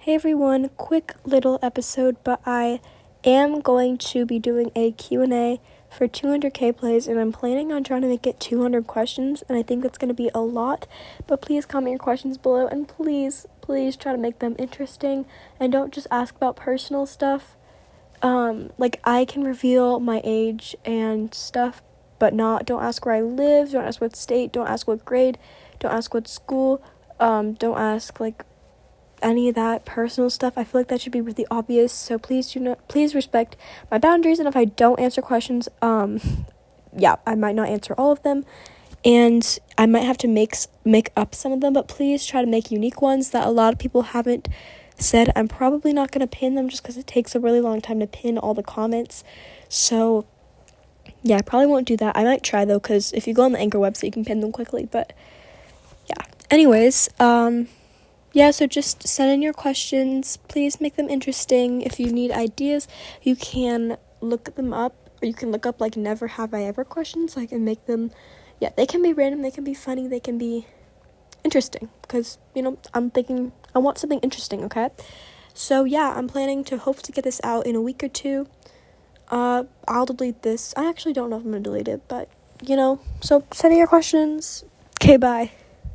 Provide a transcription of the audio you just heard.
Hey everyone, quick little episode, but I am going to be doing a Q&A for 200k plays and I'm planning on trying to make it 200 questions and I think that's going to be a lot, but please comment your questions below and please please try to make them interesting and don't just ask about personal stuff. Um like I can reveal my age and stuff, but not don't ask where I live, don't ask what state, don't ask what grade, don't ask what school, um don't ask like any of that personal stuff. I feel like that should be really obvious. So please do not please respect my boundaries and if I don't answer questions, um yeah, I might not answer all of them and I might have to make make up some of them, but please try to make unique ones that a lot of people haven't said. I'm probably not going to pin them just cuz it takes a really long time to pin all the comments. So yeah, I probably won't do that. I might try though cuz if you go on the Anchor website, you can pin them quickly, but yeah. Anyways, um yeah, so just send in your questions. Please make them interesting. If you need ideas, you can look them up, or you can look up like never have I ever questions, like and make them. Yeah, they can be random, they can be funny, they can be interesting. Because you know, I'm thinking I want something interesting. Okay, so yeah, I'm planning to hope to get this out in a week or two. Uh, I'll delete this. I actually don't know if I'm gonna delete it, but you know, so send in your questions. Okay, bye.